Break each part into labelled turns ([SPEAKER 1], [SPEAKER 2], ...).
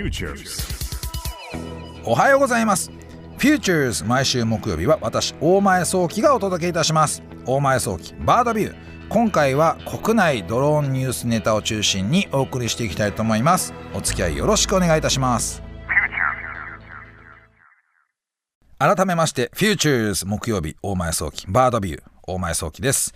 [SPEAKER 1] Futures.
[SPEAKER 2] おはようございます。Futures 毎週木曜日は私大前早期がお届けいたします。大前早期バードビュー今回は国内ドローンニュースネタを中心にお送りしていきたいと思います。お付き合いよろしくお願いいたします。改めまして Futures 木曜日大前早期バードビュー大前早期です。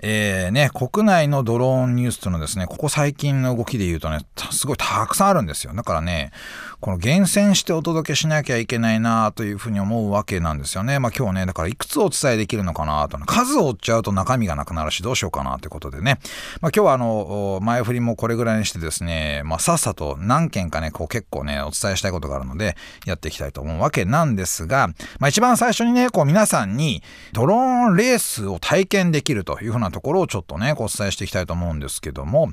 [SPEAKER 2] えーね、国内のドローンニュースというのはですね、ここ最近の動きで言うとね、すごいたくさんあるんですよ。だからね、この厳選してお届けしなきゃいけないなというふうに思うわけなんですよね。まあ今日ね、だからいくつお伝えできるのかなと、数を追っちゃうと中身がなくなるしどうしようかなということでね。まあ今日はあの、前振りもこれぐらいにしてですね、まあさっさと何件かね、こう結構ね、お伝えしたいことがあるので、やっていきたいと思うわけなんですが、まあ一番最初にね、こう皆さんにドローンレースを体験できるというふうなところをちょっとね、お伝えしていきたいと思うんですけども、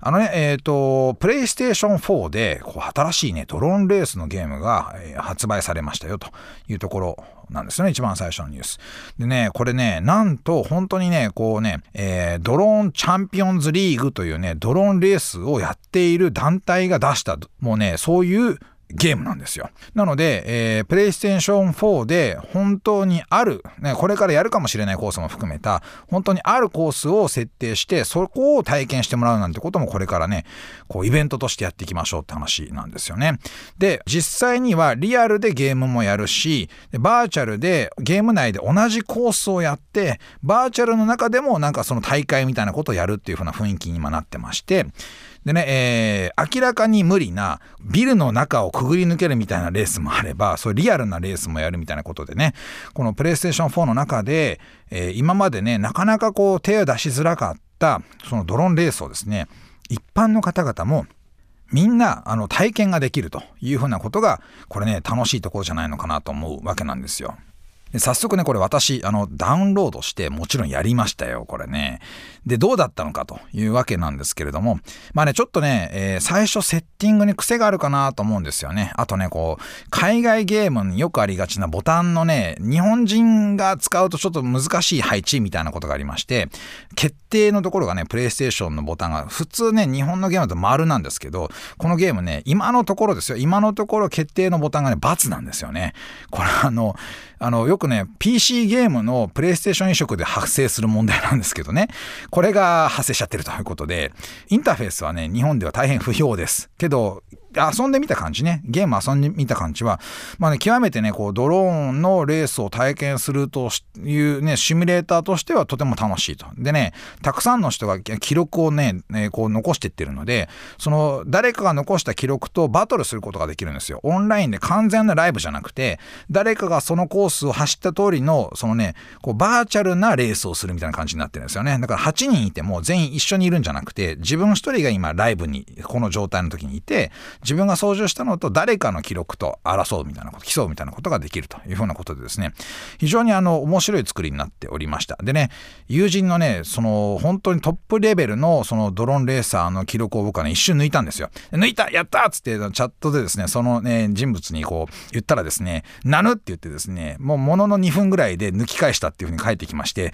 [SPEAKER 2] あのね、えっ、ー、と、プレイステーション4で、こう新しいね、ドローンレースのゲームが、えー、発売されましたよというところなんですね、一番最初のニュース。でね、これね、なんと本当にね、こうね、えー、ドローンチャンピオンズリーグというね、ドローンレースをやっている団体が出した、もうね、そういうゲームなんですよ。なので、えー、プレイステーション4で本当にある、ね、これからやるかもしれないコースも含めた、本当にあるコースを設定して、そこを体験してもらうなんてこともこれからね、こうイベントとしてやっていきましょうって話なんですよね。で、実際にはリアルでゲームもやるし、バーチャルでゲーム内で同じコースをやって、バーチャルの中でもなんかその大会みたいなことをやるっていう風な雰囲気に今なってまして、でね、えー、明らかに無理なビルの中をくぐり抜けるみたいなレースもあれば、そういうリアルなレースもやるみたいなことでね、このプレイステーション4の中で、えー、今までね、なかなかこう手を出しづらかったそのドローンレースをですね、一般の方々もみんなあの体験ができるというふうなことが、これね、楽しいところじゃないのかなと思うわけなんですよ。で早速ね、これ私、あの、ダウンロードしてもちろんやりましたよ、これね。で、どうだったのかというわけなんですけれども、まあね、ちょっとね、えー、最初セッティングに癖があるかなと思うんですよね。あとね、こう、海外ゲームによくありがちなボタンのね、日本人が使うとちょっと難しい配置みたいなことがありまして、決定のところがね、プレイステーションのボタンが、普通ね、日本のゲームだと丸なんですけど、このゲームね、今のところですよ、今のところ決定のボタンがね、×なんですよね。これあの、あの、よくね、PC ゲームのプレイステーション移植で発生する問題なんですけどね、これが発生しちゃってるということで、インターフェースはね、日本では大変不評です。けど、遊んでみた感じね、ゲーム遊んでみた感じは、まあね、極めてね、こう、ドローンのレースを体験するというね、シミュレーターとしてはとても楽しいと。でね、たくさんの人が記録をね、ねこう残していってるので、その、誰かが残した記録とバトルすることができるんですよ。オンラインで完全なライブじゃなくて、誰かがそのコースを走った通りの、そのね、こう、バーチャルなレースをするみたいな感じになってるんですよね。だから8人いても全員一緒にいるんじゃなくて、自分一人が今ライブに、この状態の時にいて、自分が操縦したのと誰かの記録と争うみたいなこと、競うみたいなことができるというふうなことでですね、非常にあの、面白い作りになっておりました。でね、友人のね、その、本当にトップレベルのそのドローンレーサーの記録を僕はね、一瞬抜いたんですよ。抜いたやったっつって、チャットでですね、そのね、人物にこう、言ったらですね、なぬって言ってですね、もうものの2分ぐらいで抜き返したっていうふうに返ってきまして、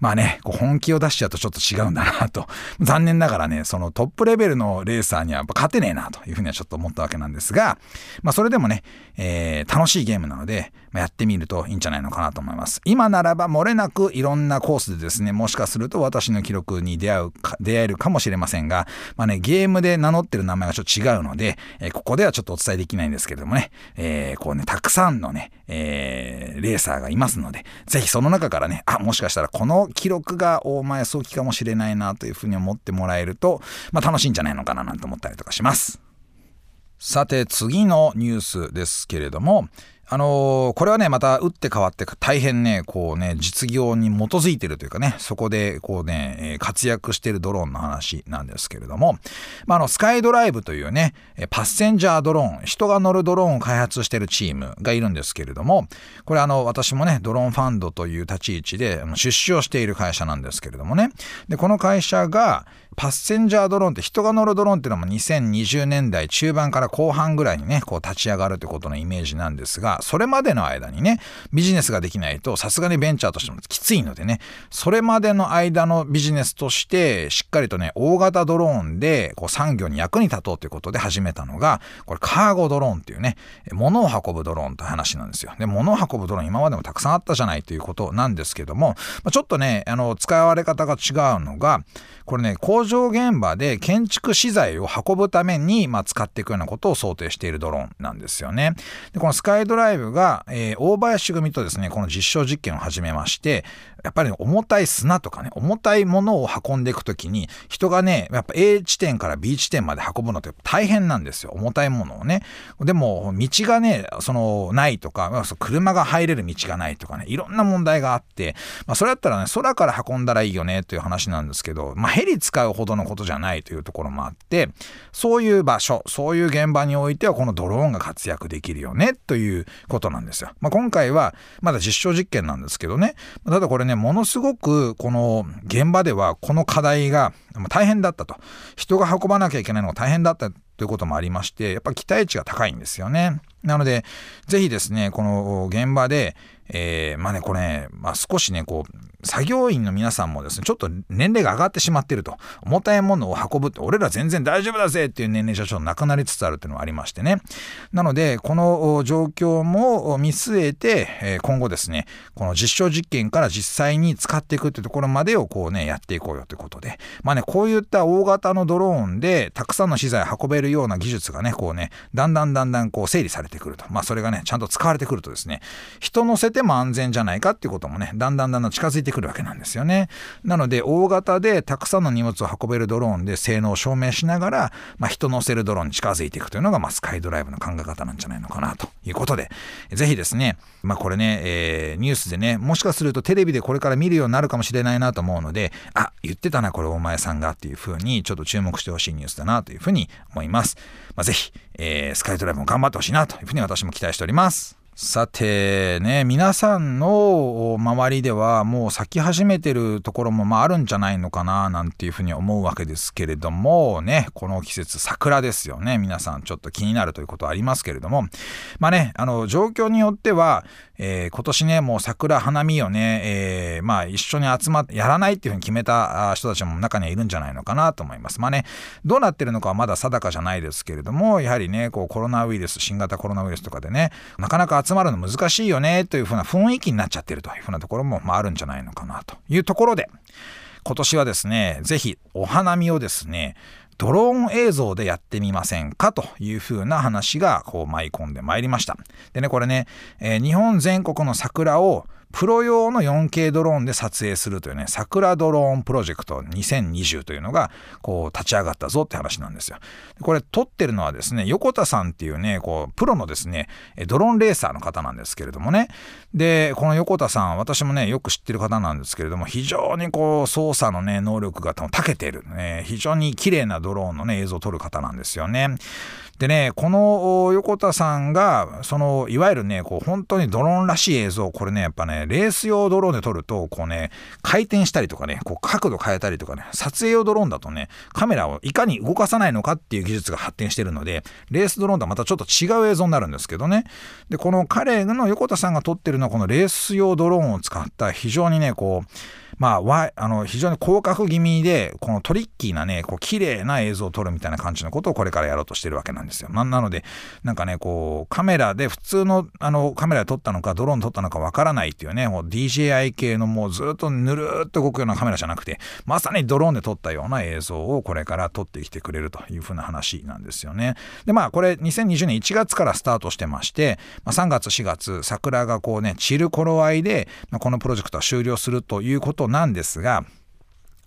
[SPEAKER 2] まあね、こう本気を出しちゃうとちょっと違うんだなと。残念ながらね、そのトップレベルのレーサーにはやっぱ勝てねえなというふうにはちょっとと思ったわけなんですが、まあ、それでもね、えー、楽しいゲームなので、まあ、やってみるといいんじゃないのかなと思います。今ならば漏れなくいろんなコースでですね、もしかすると私の記録に出会うか、出会えるかもしれませんが、まあね、ゲームで名乗ってる名前がちょっと違うので、えー、ここではちょっとお伝えできないんですけれどもね、えー、こうね、たくさんのね、えー、レーサーがいますので、ぜひその中からね、あ、もしかしたらこの記録が大前早期かもしれないなというふうに思ってもらえると、まあ楽しいんじゃないのかななんて思ったりとかします。さて次のニュースですけれども、あのー、これはね、また打って変わって大変ね、こうね、実業に基づいてるというかね、そこでこうね、活躍してるドローンの話なんですけれども、まあ、あの、スカイドライブというね、パッセンジャードローン、人が乗るドローンを開発してるチームがいるんですけれども、これあの、私もね、ドローンファンドという立ち位置で出資をしている会社なんですけれどもね、で、この会社が、パッセンジャードローンって人が乗るドローンっていうのも2020年代中盤から後半ぐらいにね、こう立ち上がるってことのイメージなんですが、それまでの間にね、ビジネスができないとさすがにベンチャーとしてもきついのでね、それまでの間のビジネスとしてしっかりとね、大型ドローンでこう産業に役に立とうということで始めたのが、これカーゴドローンっていうね、物を運ぶドローンという話なんですよ。で、物を運ぶドローン今までもたくさんあったじゃないということなんですけども、ちょっとね、あの、使われ方が違うのが、これね、工場現場で建築資材を運ぶために、まあ、使っていくようなことを想定しているドローンなんですよね。でこのスカイドライブが、えー、大林組とですね、この実証実験を始めまして、やっぱり、ね、重たい砂とかね、重たいものを運んでいくときに、人がね、やっぱ A 地点から B 地点まで運ぶのって大変なんですよ。重たいものをね。でも、道がね、その、ないとか、車が入れる道がないとかね、いろんな問題があって、まあ、それだったらね、空から運んだらいいよねという話なんですけど、まあ、ヘリ使うほどのことじゃないというところもあって、そういう場所、そういう現場においては、このドローンが活躍できるよねということなんですよ。まあ、今回は、まだ実証実験なんですけどね、ただこれね、ものすごく、この現場では、この課題が大変だったと。人が運ばなきゃいけないのが大変だったということもありまして、やっぱ期待値が高いんですよね。なので、ぜひですね、この現場で、えー、まあね、これ、まあ、少しね、こう、作業員の皆さんもですね、ちょっと年齢が上がってしまってると。重たいものを運ぶって、俺ら全然大丈夫だぜっていう年齢者ちょっとなくなりつつあるっていうのがありましてね。なので、この状況も見据えて、え、今後ですね、この実証実験から実際に使っていくっていうところまでをこうね、やっていこうよということで。まあね、こういった大型のドローンで、たくさんの資材運べるような技術がね、こうね、だんだんだんだんこう整理されてくると。まあ、それがね、ちゃんと使われてくるとですね、人乗せても安全じゃないかっていうこともね、だんだんだんだん近づいてくるわけなんですよね。なので、大型でたくさんの荷物を運べるドローンで性能を証明しながら、まあ、人乗せるドローンに近づいていくというのが、まあ、スカイドライブの考え方なんじゃないのかなということで、ぜひですね、まあ、これね、えー、ニュースでね、もしかするとテレビでこれから見るようになるかもしれないなと思うので、あ、言ってたな、これお前ささんがっていうふうに、ちょっと注目してほしいニュースだなというふうに思います。まあ、ぜひ、えー、スカイドライブも頑張ってほしいなというふうに私も期待しております。さてね、皆さんの周りではもう咲き始めてるところもまああるんじゃないのかななんていうふうに思うわけですけれどもね、この季節桜ですよね。皆さんちょっと気になるということはありますけれども、まあね、あの状況によっては、えー、今年ね、もう桜花見をね、えー、まあ一緒に集まってやらないっていうふうに決めた人たちも中にはいるんじゃないのかなと思います。まあね、どうなってるのかはまだ定かじゃないですけれども、やはりね、こうコロナウイルス、新型コロナウイルスとかでね、なかなか集まるの難しいよねというふうな雰囲気になっちゃってるというふうなところも、まあ、あるんじゃないのかなというところで、今年はですね、ぜひお花見をですね、ドローン映像でやってみませんかというふうな話がこう舞い込んでまいりました。でね、これね、えー、日本全国の桜をプロ用の 4K ドローンで撮影するというね、桜ドローンプロジェクト2020というのが、こう、立ち上がったぞって話なんですよ。これ、撮ってるのはですね、横田さんっていうね、こう、プロのですね、ドローンレーサーの方なんですけれどもね。で、この横田さん、私もね、よく知ってる方なんですけれども、非常にこう、操作のね、能力が長けてる、ね、非常に綺麗なドローンのね、映像を撮る方なんですよね。でね、この横田さんが、その、いわゆるね、こう、本当にドローンらしい映像、これね、やっぱね、レース用ドローンで撮ると、こうね、回転したりとかね、こう、角度変えたりとかね、撮影用ドローンだとね、カメラをいかに動かさないのかっていう技術が発展してるので、レースドローンとはまたちょっと違う映像になるんですけどね。で、この彼の横田さんが撮ってるのは、このレース用ドローンを使った非常にね、こう、まあ、あの非常に広角気味で、このトリッキーなね、こう綺麗な映像を撮るみたいな感じのことをこれからやろうとしてるわけなんですよ。ななので、なんかね、こう、カメラで普通のあのカメラで撮ったのか、ドローン撮ったのかわからないっていうね、DJI 系のもうずっとぬるっと動くようなカメラじゃなくて、まさにドローンで撮ったような映像をこれから撮ってきてくれるというふうな話なんですよね。で、まあ、これ2020年1月からスタートしてまして、まあ、3月4月、桜がこうね、散る頃合いで、まあ、このプロジェクトは終了するということなんですが、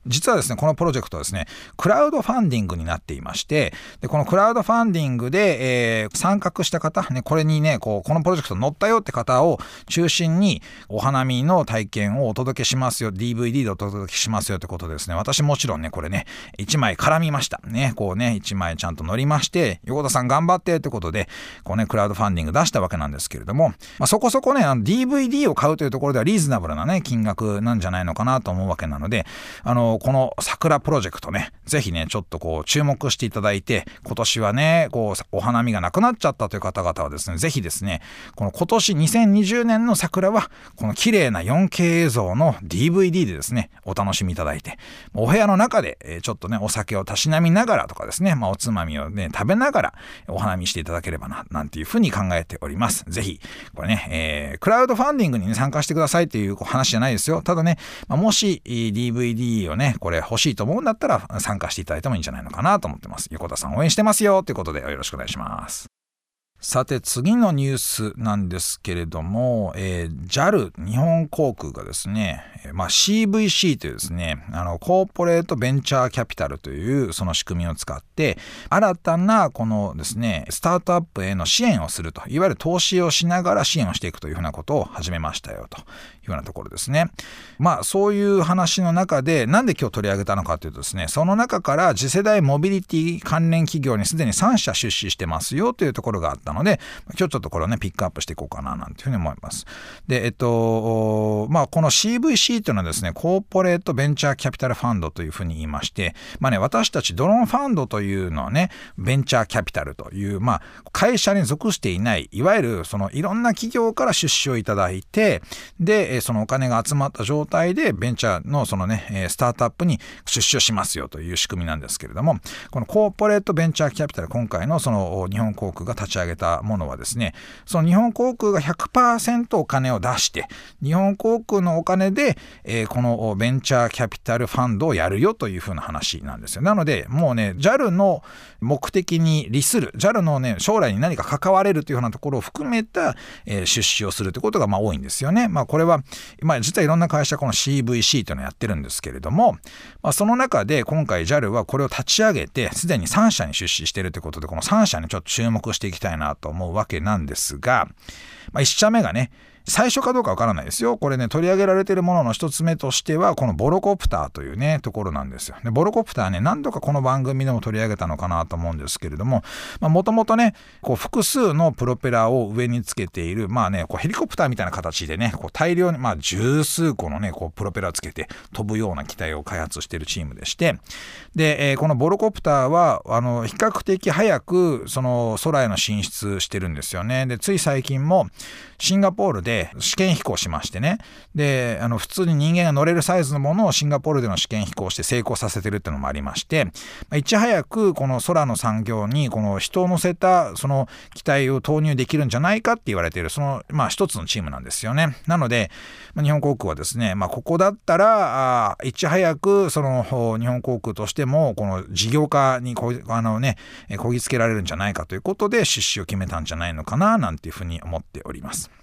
[SPEAKER 2] 実はですね、このプロジェクトはですね、クラウドファンディングになっていまして、でこのクラウドファンディングで、えー、参画した方、ね、これにね、こう、このプロジェクト乗ったよって方を中心に、お花見の体験をお届けしますよ、DVD でお届けしますよってことですね、私もちろんね、これね、1枚絡みました。ね、こうね、1枚ちゃんと乗りまして、横田さん頑張ってってことで、こうね、クラウドファンディング出したわけなんですけれども、まあ、そこそこね、DVD を買うというところではリーズナブルなね、金額なんじゃないのかなと思うわけなので、あの、この桜プロジェクトね、ぜひね、ちょっとこう注目していただいて、今年はね、こう、お花見がなくなっちゃったという方々はですね、ぜひですね、この今年2020年の桜は、この綺麗な 4K 映像の DVD でですね、お楽しみいただいて、お部屋の中で、えちょっとね、お酒をたしなみながらとかですね、まあ、おつまみをね、食べながらお花見していただければな、なんていうふうに考えております。ぜひ、これね、えー、クラウドファンディングに、ね、参加してくださいっていう話じゃないですよ。ただね、まあ、もし DVD をね、ねこれ欲しいと思うんだったら参加していただいてもいいんじゃないのかなと思ってます。横田さん応援してますよということでよろしくお願いします。さて次のニュースなんですけれども、えー、JAL 日本航空がですね、まあ、CVC というですねあのコーポレートベンチャーキャピタルというその仕組みを使って新たなこのですねスタートアップへの支援をするといわゆる投資をしながら支援をしていくというふうなことを始めましたよというようなところですね。まあそういう話の中でなんで今日取り上げたのかというとですねその中から次世代モビリティ関連企業にすでに3社出資してますよというところがあったので今日ちょっとこれをねピックアップしていこうかななんていうふうに思います。でえっとまあこの CVC というのはですねコーポレートベンチャーキャピタルファンドというふうに言いましてまあね私たちドローンファンドというのはねベンチャーキャピタルというまあ会社に属していないいわゆるそのいろんな企業から出資をいただいてでそのお金が集まった状態でベンチャーのそのねスタートアップに出資をしますよという仕組みなんですけれどもこのコーポレートベンチャーキャピタル今回のその日本航空が立ち上げたものはですねその日本航空が100%お金を出して日本航空のお金で、え、このベンチャーキャピタルファンドをやるよというふうな話なんですよ。なのでもうね JAL の目的に利する JAL のね将来に何か関われるというようなところを含めた、え、出資をするということがまあ多いんですよね。まあこれは、まあ、実はいろんな会社この CVC というのをやってるんですけれども、まあ、その中で今回 JAL はこれを立ち上げてすでに3社に出資してるということでこの3社にちょっと注目していきたいなと思うわけなんですが、まあ、1社目がね最初かどうかわからないですよ。これね、取り上げられてるものの一つ目としては、このボロコプターというね、ところなんですよ。で、ボロコプターね、何度かこの番組でも取り上げたのかなと思うんですけれども、もともとね、こう複数のプロペラを上につけている、まあね、こうヘリコプターみたいな形でね、こう大量に、まあ十数個のね、こうプロペラをつけて飛ぶような機体を開発しているチームでして、で、えー、このボロコプターは、あの、比較的早く、その空への進出してるんですよね。で、つい最近も、シンガポールでで試験飛行しましてね。で、あの、普通に人間が乗れるサイズのものをシンガポールでの試験飛行して成功させてるっていうのもありまして、まあ、いち早くこの空の産業にこの人を乗せたその機体を投入できるんじゃないかって言われている、その、まあ一つのチームなんですよね。なので、まあ、日本航空はですね、まあここだったら、あいち早くその日本航空としても、この事業化にこあのね、こぎつけられるんじゃないかということで出資を決めたんじゃないのかな、なんていうふうに思っております。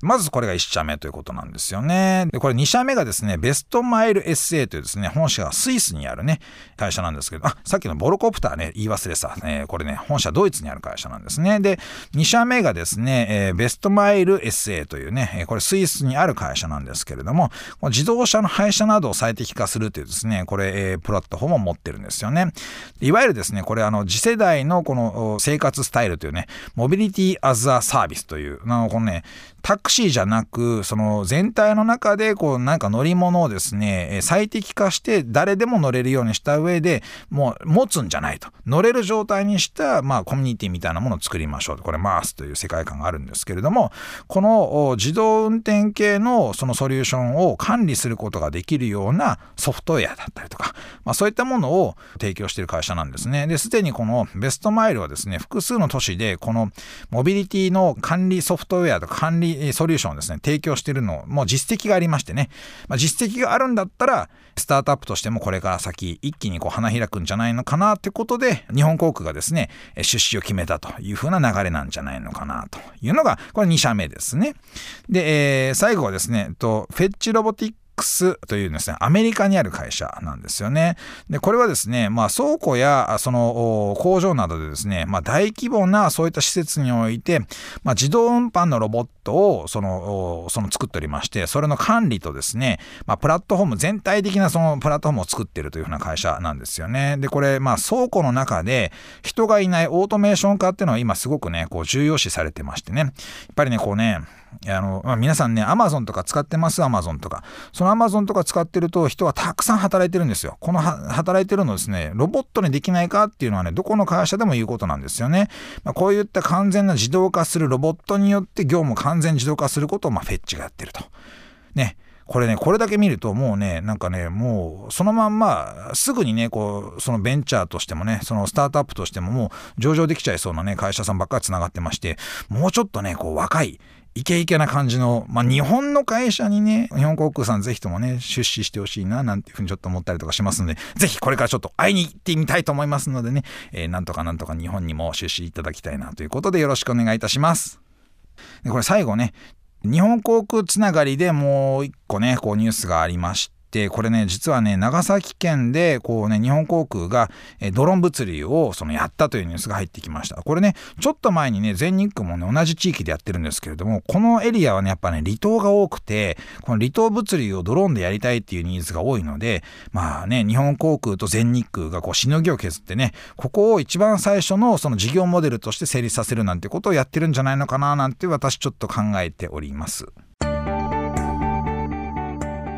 [SPEAKER 2] まずこれが1社目ということなんですよね。で、これ2社目がですね、ベストマイル SA というですね、本社がスイスにあるね、会社なんですけど、あ、さっきのボロコプターね、言い忘れた。えー、これね、本社ドイツにある会社なんですね。で、2社目がですね、えー、ベストマイル SA というね、これスイスにある会社なんですけれども、この自動車の廃車などを最適化するというですね、これ、えー、プラットフォームを持ってるんですよね。いわゆるですね、これあの、次世代のこの生活スタイルというね、モビリティアザーサービスという、あの、このね、タククシーじゃなく、その全体の中で、こう、なんか乗り物をですね、最適化して誰でも乗れるようにした上で、もう持つんじゃないと。乗れる状態にした、まあ、コミュニティみたいなものを作りましょうと。これ、マースという世界観があるんですけれども、この自動運転系のそのソリューションを管理することができるようなソフトウェアだったりとか、まあ、そういったものを提供している会社なんですね。で、すでにこのベストマイルはですね、複数の都市でこのモビリティの管理ソフトウェアとか管理ソリューションをですね、提供しているのもう実績がありましてね、まあ、実績があるんだったら、スタートアップとしてもこれから先一気にこう花開くんじゃないのかなってことで、日本航空がですね、出資を決めたというふうな流れなんじゃないのかなというのが、これ2社目ですね。で、えー、最後はですね、とフェッチロボティ X というですね、アメリカにある会社なんですよね。で、これはですね、まあ倉庫やその工場などでですね、まあ大規模なそういった施設において、まあ自動運搬のロボットをその、その作っておりまして、それの管理とですね、まあプラットフォーム、全体的なそのプラットフォームを作っているというふうな会社なんですよね。で、これ、まあ倉庫の中で人がいないオートメーション化っていうのは今すごくね、こう重要視されてましてね、やっぱりね、こうね、あの、まあ、皆さんね、アマゾンとか使ってますアマゾンとか。そのアマゾンとか使ってると人はたくさん働いてるんですよ。この働いてるのですね、ロボットにできないかっていうのはね、どこの会社でも言うことなんですよね。まあ、こういった完全な自動化するロボットによって業務完全自動化することを、まあ、フェッチがやってると。ね。これね、これだけ見るともうね、なんかね、もうそのまんますぐにね、こう、そのベンチャーとしてもね、そのスタートアップとしてももう上場できちゃいそうなね、会社さんばっかり繋がってまして、もうちょっとね、こう若い、イケイケな感じの、まあ、日本の会社にね、日本航空さんぜひともね、出資してほしいな、なんていうふうにちょっと思ったりとかしますので、ぜひこれからちょっと会いに行ってみたいと思いますのでね、えー、なんとかなんとか日本にも出資いただきたいなということでよろしくお願いいたします。でこれ最後ね、日本航空つながりでもう一個ね、こうニュースがありまして、で、これね、実はね、長崎県で、こうね、日本航空が、ドローン物流をそのやったというニュースが入ってきました。これね、ちょっと前にね、全日空もね、同じ地域でやってるんですけれども、このエリアはね、やっぱね、離島が多くて、この離島物流をドローンでやりたいっていうニーズが多いので、まあね、日本航空と全日空がこう、しのぎを削ってね、ここを一番最初のその事業モデルとして成立させるなんてことをやってるんじゃないのかな、なんて私ちょっと考えております。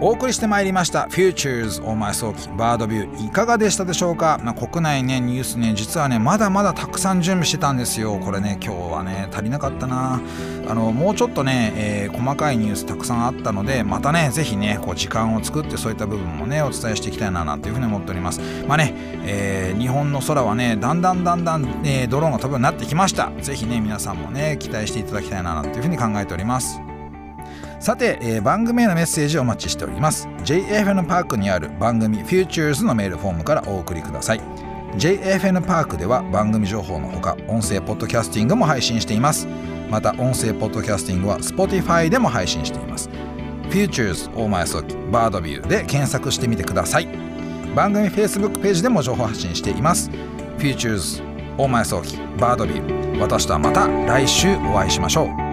[SPEAKER 2] お送りしてまいりました Futures 大前早期バードビューいかがでしたでしょうか、まあ、国内ねニュースね実はねまだまだたくさん準備してたんですよ。これね今日はね足りなかったな。あのもうちょっとね、えー、細かいニュースたくさんあったのでまたね是非ねこう時間を作ってそういった部分もねお伝えしていきたいななんていうふうに思っております。まあね、えー、日本の空はねだんだんだんだん、えー、ドローンが飛ぶようになってきました。是非ね皆さんもね期待していただきたいななんていうふうに考えております。さて、えー、番組へのメッセージをお待ちしております。JFN パークにある番組 Futures のメールフォームからお送りください。JFN パークでは番組情報のほか音声ポッドキャスティングも配信しています。また音声ポッドキャスティングは Spotify でも配信しています。Futures 大前早期バードビューで検索してみてください。番組 Facebook ページでも情報発信しています。Futures 大前早期バードビュー私とはまた来週お会いしましょう。